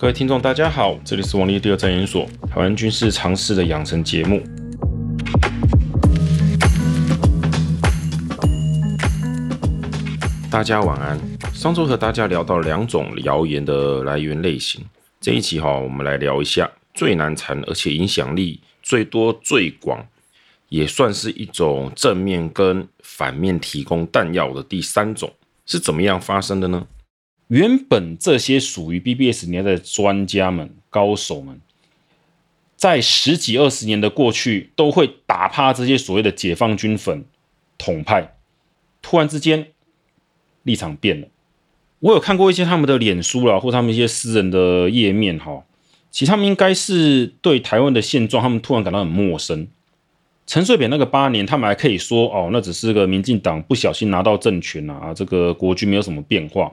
各位听众，大家好，这里是王立第二战研所台湾军事常识的养成节目。大家晚安。上周和大家聊到两种谣言的来源类型，这一期哈，我们来聊一下最难缠而且影响力最多最广，也算是一种正面跟反面提供弹药的第三种是怎么样发生的呢？原本这些属于 BBS 年代的专家们、高手们，在十几二十年的过去，都会打趴这些所谓的解放军粉、统派。突然之间，立场变了。我有看过一些他们的脸书啦，或他们一些私人的页面哈。其实他们应该是对台湾的现状，他们突然感到很陌生。陈水扁那个八年，他们还可以说哦，那只是个民进党不小心拿到政权啊，这个国军没有什么变化。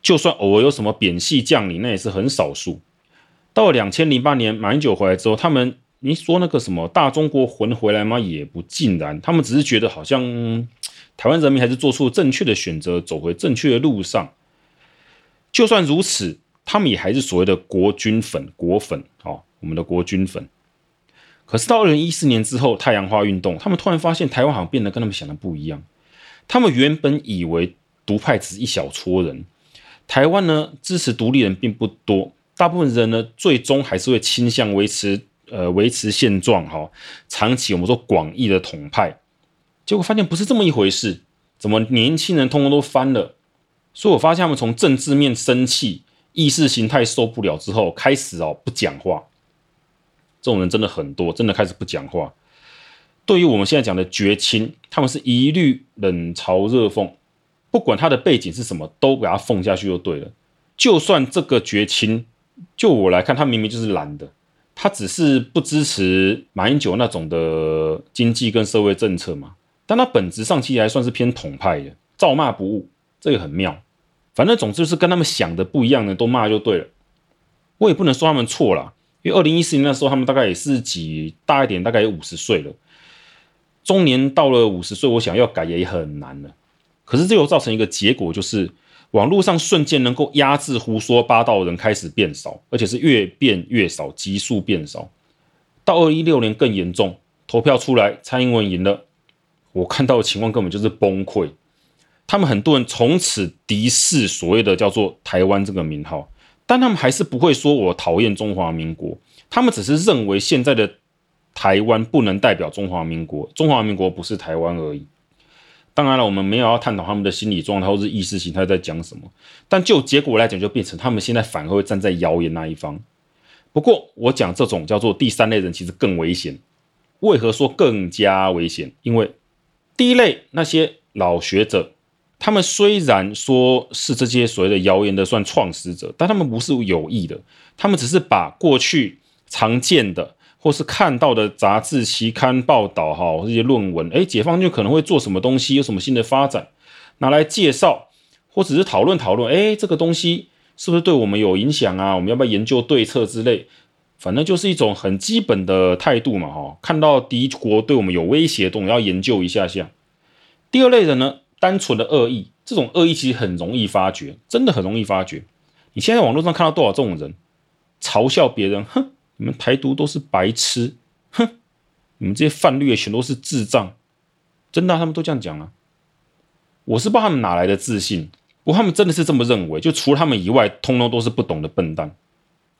就算偶尔有什么扁系将领，那也是很少数。到了两千零八年马英九回来之后，他们你说那个什么大中国魂回来吗？也不尽然，他们只是觉得好像台湾人民还是做出正确的选择，走回正确的路上。就算如此，他们也还是所谓的国军粉、国粉哦，我们的国军粉。可是到二零一四年之后，太阳花运动，他们突然发现台湾好像变得跟他们想的不一样。他们原本以为独派只是一小撮人。台湾呢，支持独立人并不多，大部分人呢，最终还是会倾向维持呃维持现状哈、哦，长期我们说广义的统派，结果发现不是这么一回事，怎么年轻人通通都翻了？所以我发现他们从政治面生气，意识形态受不了之后，开始哦不讲话，这种人真的很多，真的开始不讲话。对于我们现在讲的绝亲，他们是一律冷嘲热讽。不管他的背景是什么，都给他奉下去就对了。就算这个绝亲，就我来看，他明明就是蓝的，他只是不支持马英九那种的经济跟社会政策嘛。但他本质上其实还算是偏统派的，照骂不误，这个很妙。反正总之是跟他们想的不一样的，都骂就对了。我也不能说他们错了，因为二零一四年那时候他们大概也是几大一点，大概有五十岁了。中年到了五十岁，我想要改也很难了。可是这又造成一个结果，就是网络上瞬间能够压制胡说八道的人开始变少，而且是越变越少，急速变少。到二零一六年更严重，投票出来，蔡英文赢了，我看到的情况根本就是崩溃。他们很多人从此敌视所谓的叫做台湾这个名号，但他们还是不会说我讨厌中华民国，他们只是认为现在的台湾不能代表中华民国，中华民国不是台湾而已。当然了，我们没有要探讨他们的心理状态或是意识形态在讲什么，但就结果来讲，就变成他们现在反而会站在谣言那一方。不过，我讲这种叫做第三类人，其实更危险。为何说更加危险？因为第一类那些老学者，他们虽然说是这些所谓的谣言的算创始者，但他们不是有意的，他们只是把过去常见的。或是看到的杂志、期刊、报道，哈，这些论文，诶，解放军可能会做什么东西，有什么新的发展，拿来介绍，或者是讨论讨论，诶，这个东西是不是对我们有影响啊？我们要不要研究对策之类？反正就是一种很基本的态度嘛，哈。看到敌国对我们有威胁，总要研究一下下。第二类人呢，单纯的恶意，这种恶意其实很容易发觉，真的很容易发觉。你现在网络上看到多少这种人，嘲笑别人，哼。你们台独都是白痴，哼！你们这些泛绿的全都是智障，真的，他们都这样讲啊。我是不知道他们哪来的自信，不过他们真的是这么认为。就除了他们以外，通通都是不懂的笨蛋，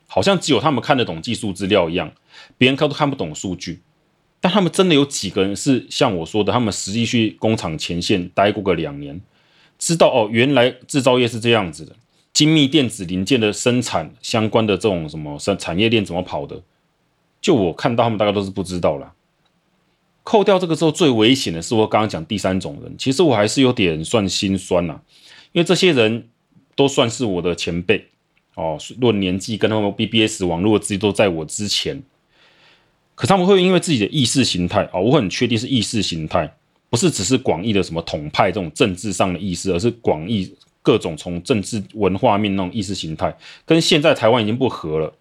好像只有他们看得懂技术资料一样，别人看都看不懂数据。但他们真的有几个人是像我说的，他们实际去工厂前线待过个两年，知道哦，原来制造业是这样子的。精密电子零件的生产相关的这种什么生产业链怎么跑的？就我看到他们大概都是不知道啦。扣掉这个之后，最危险的是我刚刚讲第三种人，其实我还是有点算心酸呐，因为这些人都算是我的前辈哦，论年纪跟他们 BBS 网络的资都在我之前。可他们会因为自己的意识形态啊，我很确定是意识形态，不是只是广义的什么统派这种政治上的意识，而是广义。各种从政治文化面那种意识形态，跟现在台湾已经不合了。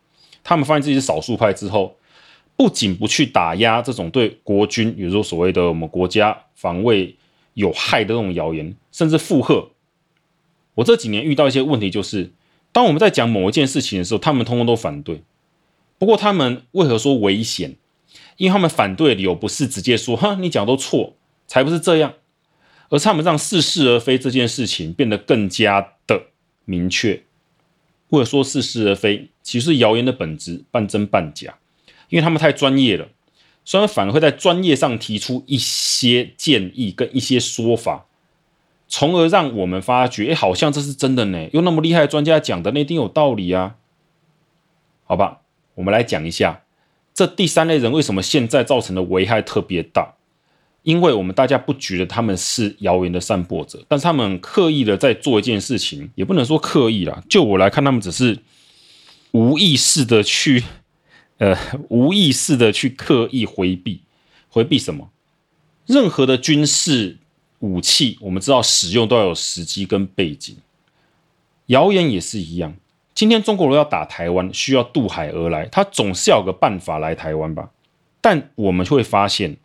他们发现自己是少数派之后，不仅不去打压这种对国军，比如说所谓的我们国家防卫有害的这种谣言，甚至附和。我这几年遇到一些问题，就是当我们在讲某一件事情的时候，他们通通都反对。不过他们为何说危险？因为他们反对的理由不是直接说“哈，你讲都错”，才不是这样，而他们让似是而非这件事情变得更加的明确。或者说似是而非，其实谣言的本质半真半假，因为他们太专业了，所以反而会在专业上提出一些建议跟一些说法，从而让我们发觉，哎，好像这是真的呢，有那么厉害的专家讲的，那一定有道理啊。好吧，我们来讲一下，这第三类人为什么现在造成的危害特别大。因为我们大家不觉得他们是谣言的散播者，但是他们刻意的在做一件事情，也不能说刻意啦。就我来看，他们只是无意识的去，呃，无意识的去刻意回避，回避什么？任何的军事武器，我们知道使用都要有时机跟背景，谣言也是一样。今天中国人要打台湾，需要渡海而来，他总是要有个办法来台湾吧？但我们会发现。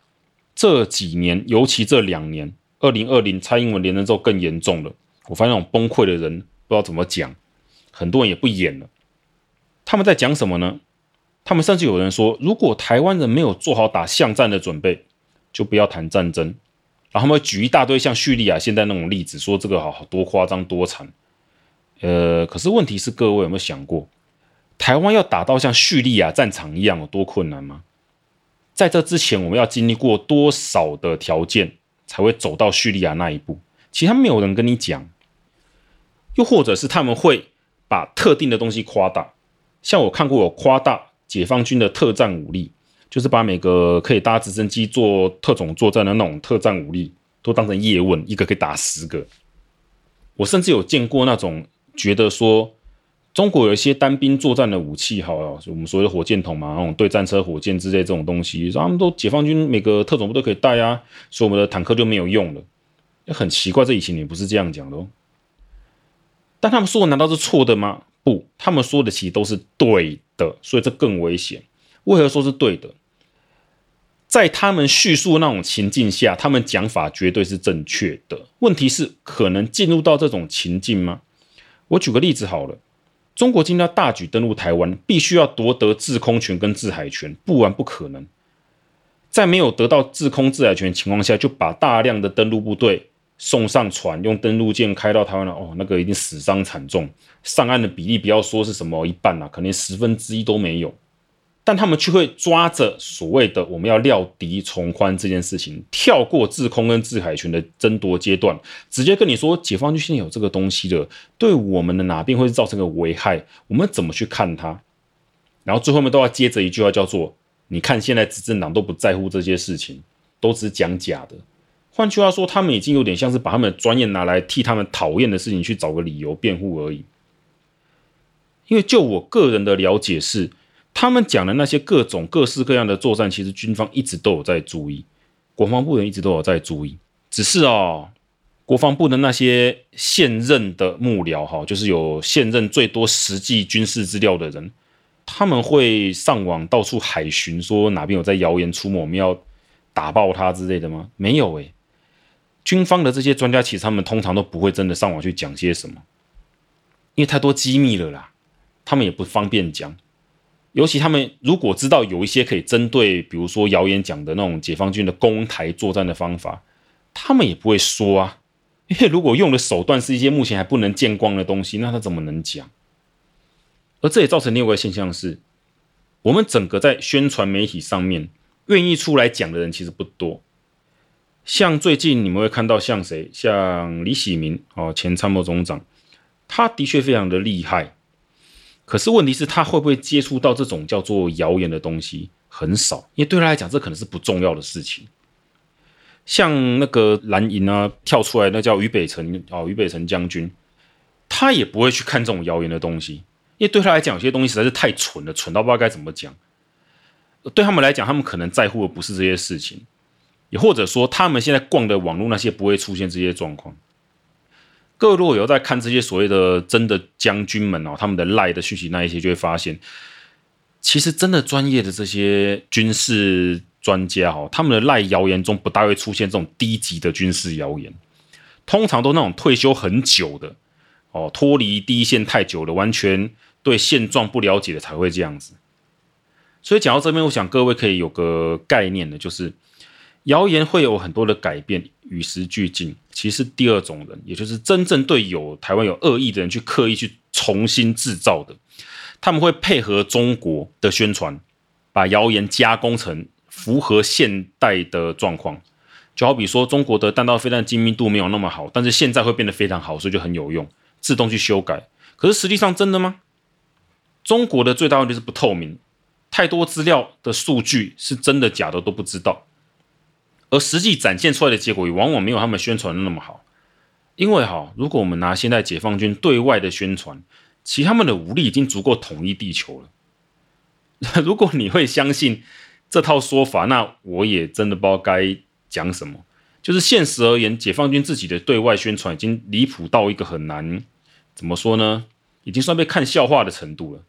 这几年，尤其这两年，二零二零蔡英文连任之后更严重了。我发现那种崩溃的人不知道怎么讲，很多人也不演了。他们在讲什么呢？他们甚至有人说，如果台湾人没有做好打巷战的准备，就不要谈战争。然后他们举一大堆像叙利亚现在那种例子，说这个好多夸张多惨。呃，可是问题是，各位有没有想过，台湾要打到像叙利亚战场一样有多困难吗？在这之前，我们要经历过多少的条件才会走到叙利亚那一步？其实没有人跟你讲，又或者是他们会把特定的东西夸大。像我看过有夸大解放军的特战武力，就是把每个可以搭直升机做特种作战的那种特战武力都当成叶问，一个可以打十个。我甚至有见过那种觉得说。中国有一些单兵作战的武器，好了，我们所谓的火箭筒嘛，那种对战车、火箭之类这种东西，他们都解放军每个特种部都可以带啊，所以我们的坦克就没有用了。很奇怪，这以前也不是这样讲的哦。但他们说的难道是错的吗？不，他们说的其实都是对的，所以这更危险。为何说是对的？在他们叙述那种情境下，他们讲法绝对是正确的。问题是，可能进入到这种情境吗？我举个例子好了。中国今天要大举登陆台湾，必须要夺得制空权跟制海权，不然不可能。在没有得到制空制海权的情况下，就把大量的登陆部队送上船，用登陆舰开到台湾了。哦，那个一定死伤惨重，上岸的比例不要说是什么一半啊，可能十分之一都没有。但他们却会抓着所谓的我们要料敌从宽这件事情，跳过制空跟制海权的争夺阶段，直接跟你说解放军现在有这个东西的，对我们的哪边会造成个危害？我们怎么去看它？然后最后面都要接着一句话叫做：你看现在执政党都不在乎这些事情，都只讲假的。换句话说，他们已经有点像是把他们的专业拿来替他们讨厌的事情去找个理由辩护而已。因为就我个人的了解是。他们讲的那些各种各式各样的作战，其实军方一直都有在注意，国防部人一直都有在注意。只是哦，国防部的那些现任的幕僚哈，就是有现任最多实际军事资料的人，他们会上网到处海巡，说哪边有在谣言出没，我们要打爆他之类的吗？没有诶。军方的这些专家其实他们通常都不会真的上网去讲些什么，因为太多机密了啦，他们也不方便讲。尤其他们如果知道有一些可以针对，比如说谣言讲的那种解放军的攻台作战的方法，他们也不会说啊。因为如果用的手段是一些目前还不能见光的东西，那他怎么能讲？而这也造成另外一个现象是，我们整个在宣传媒体上面愿意出来讲的人其实不多。像最近你们会看到像谁，像李喜明哦，前参谋总长，他的确非常的厉害。可是问题是，他会不会接触到这种叫做谣言的东西？很少，因为对他来讲，这可能是不重要的事情。像那个蓝营啊，跳出来那叫于北辰哦，于北辰将军，他也不会去看这种谣言的东西，因为对他来讲，有些东西实在是太蠢了，蠢到不知道该怎么讲。对他们来讲，他们可能在乎的不是这些事情，也或者说，他们现在逛的网络那些不会出现这些状况。各位如果有在看这些所谓的真的将军们哦，他们的赖的讯息那一些，就会发现，其实真的专业的这些军事专家哦，他们的赖谣言中不大会出现这种低级的军事谣言，通常都那种退休很久的哦，脱离第一线太久了，完全对现状不了解的才会这样子。所以讲到这边，我想各位可以有个概念的，就是谣言会有很多的改变，与时俱进。其实第二种人，也就是真正对有台湾有恶意的人去刻意去重新制造的，他们会配合中国的宣传，把谣言加工成符合现代的状况。就好比说，中国的弹道飞弹精密度没有那么好，但是现在会变得非常好，所以就很有用，自动去修改。可是实际上真的吗？中国的最大问题是不透明，太多资料的数据是真的假的都不知道，而实际展现出来的结果也往往没有他们宣传的那么好。因为哈，如果我们拿现在解放军对外的宣传，其实他们的武力已经足够统一地球了。如果你会相信这套说法，那我也真的不知道该。讲什么？就是现实而言，解放军自己的对外宣传已经离谱到一个很难怎么说呢？已经算被看笑话的程度了。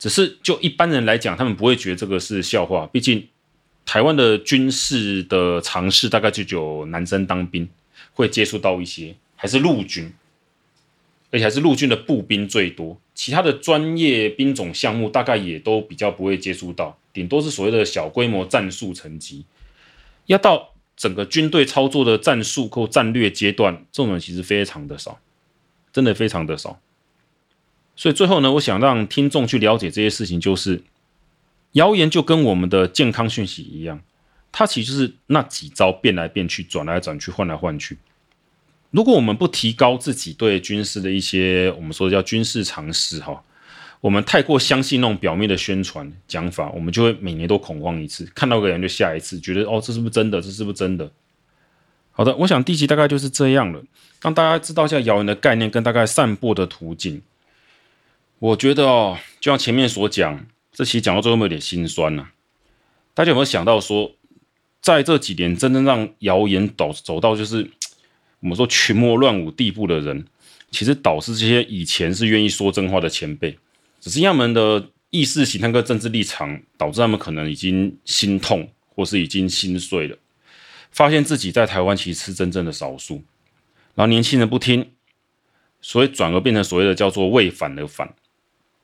只是就一般人来讲，他们不会觉得这个是笑话。毕竟台湾的军事的尝试大概就只有男生当兵会接触到一些，还是陆军，而且还是陆军的步兵最多。其他的专业兵种项目大概也都比较不会接触到，顶多是所谓的小规模战术层级，要到。整个军队操作的战术或战略阶段，这种人其实非常的少，真的非常的少。所以最后呢，我想让听众去了解这些事情，就是谣言就跟我们的健康讯息一样，它其实是那几招变来变去、转来转去、换来换去。如果我们不提高自己对军事的一些我们说的叫军事常识，哈。我们太过相信那种表面的宣传讲法，我们就会每年都恐慌一次，看到个人就吓一次，觉得哦，这是不是真的？这是不是真的？好的，我想第一集大概就是这样了，让大家知道一下谣言的概念跟大概散播的途径。我觉得哦，就像前面所讲，这期讲到最后有点心酸呐、大家有没有想到说，在这几年真正让谣言走走到就是我们说群魔乱舞地步的人，其实导致这些以前是愿意说真话的前辈。只是他们的意识形态跟政治立场，导致他们可能已经心痛，或是已经心碎了，发现自己在台湾其实是真正的少数。然后年轻人不听，所以转而变成所谓的叫做为反而反。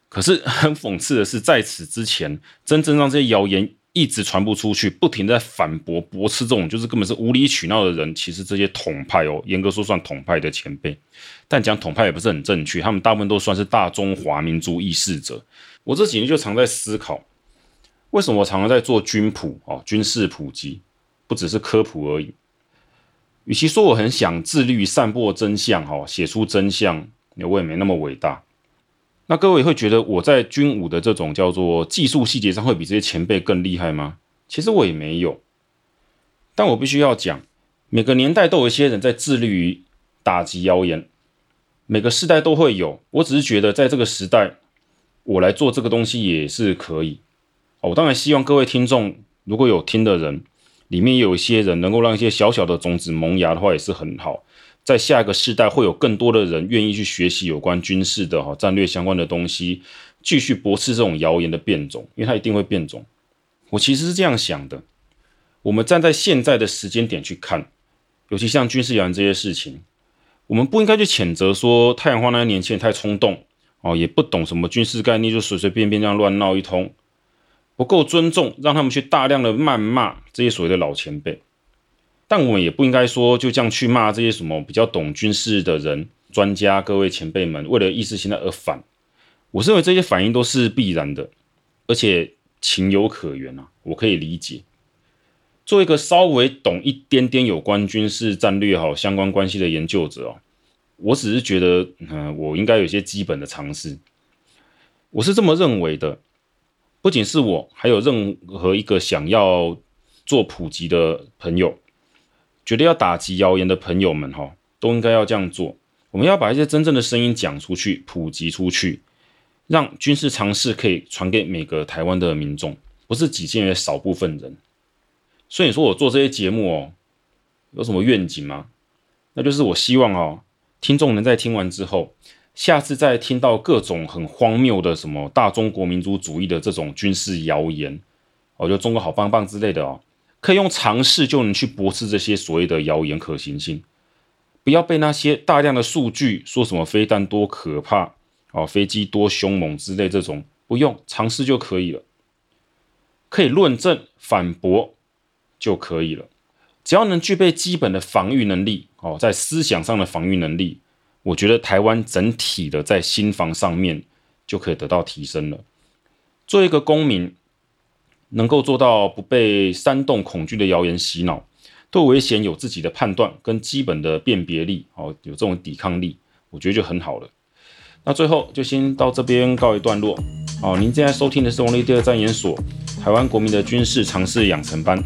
可是很讽刺的是，在此之前，真正让这些谣言一直传不出去，不停在反驳驳斥这种就是根本是无理取闹的人，其实这些统派哦，严格说算统派的前辈，但讲统派也不是很正确，他们大部分都算是大中华民族意识者。我这几年就常在思考，为什么我常常在做军普哦，军事普及，不只是科普而已。与其说我很想致力于散播真相哈，写出真相，我也没那么伟大。那各位会觉得我在军武的这种叫做技术细节上会比这些前辈更厉害吗？其实我也没有，但我必须要讲，每个年代都有一些人在致力于打击谣言，每个时代都会有。我只是觉得在这个时代，我来做这个东西也是可以。我当然希望各位听众如果有听的人，里面有一些人能够让一些小小的种子萌芽的话，也是很好。在下一个世代会有更多的人愿意去学习有关军事的哈战略相关的东西，继续驳斥这种谣言的变种，因为它一定会变种。我其实是这样想的，我们站在现在的时间点去看，尤其像军事谣言这些事情，我们不应该去谴责说太阳花那些年轻人太冲动哦，也不懂什么军事概念，就随随便便这样乱闹一通，不够尊重，让他们去大量的谩骂这些所谓的老前辈。但我们也不应该说就这样去骂这些什么比较懂军事的人、专家、各位前辈们，为了意识形态而反。我认为这些反应都是必然的，而且情有可原啊，我可以理解。作为一个稍微懂一点点有关军事战略好相关关系的研究者哦，我只是觉得，嗯，我应该有些基本的常识。我是这么认为的，不仅是我，还有任何一个想要做普及的朋友。觉得要打击谣言的朋友们，哈，都应该要这样做。我们要把一些真正的声音讲出去，普及出去，让军事常识可以传给每个台湾的民众，不是仅限于少部分人。所以你说我做这些节目哦，有什么愿景吗？那就是我希望哦，听众能在听完之后，下次再听到各种很荒谬的什么大中国民族主义的这种军事谣言，哦，就中国好棒棒之类的哦。可以用尝试就能去驳斥这些所谓的谣言可行性，不要被那些大量的数据说什么飞弹多可怕哦，飞机多凶猛之类这种，不用尝试就可以了，可以论证反驳就可以了。只要能具备基本的防御能力哦，在思想上的防御能力，我觉得台湾整体的在心防上面就可以得到提升了。做一个公民，能够做到不被煽动恐惧的谣言洗脑，对危险有自己的判断跟基本的辨别力哦，有这种抵抗力，我觉得就很好了。那最后就先到这边告一段落哦。您现在收听的是王力第二战研所台湾国民的军事常识养成班。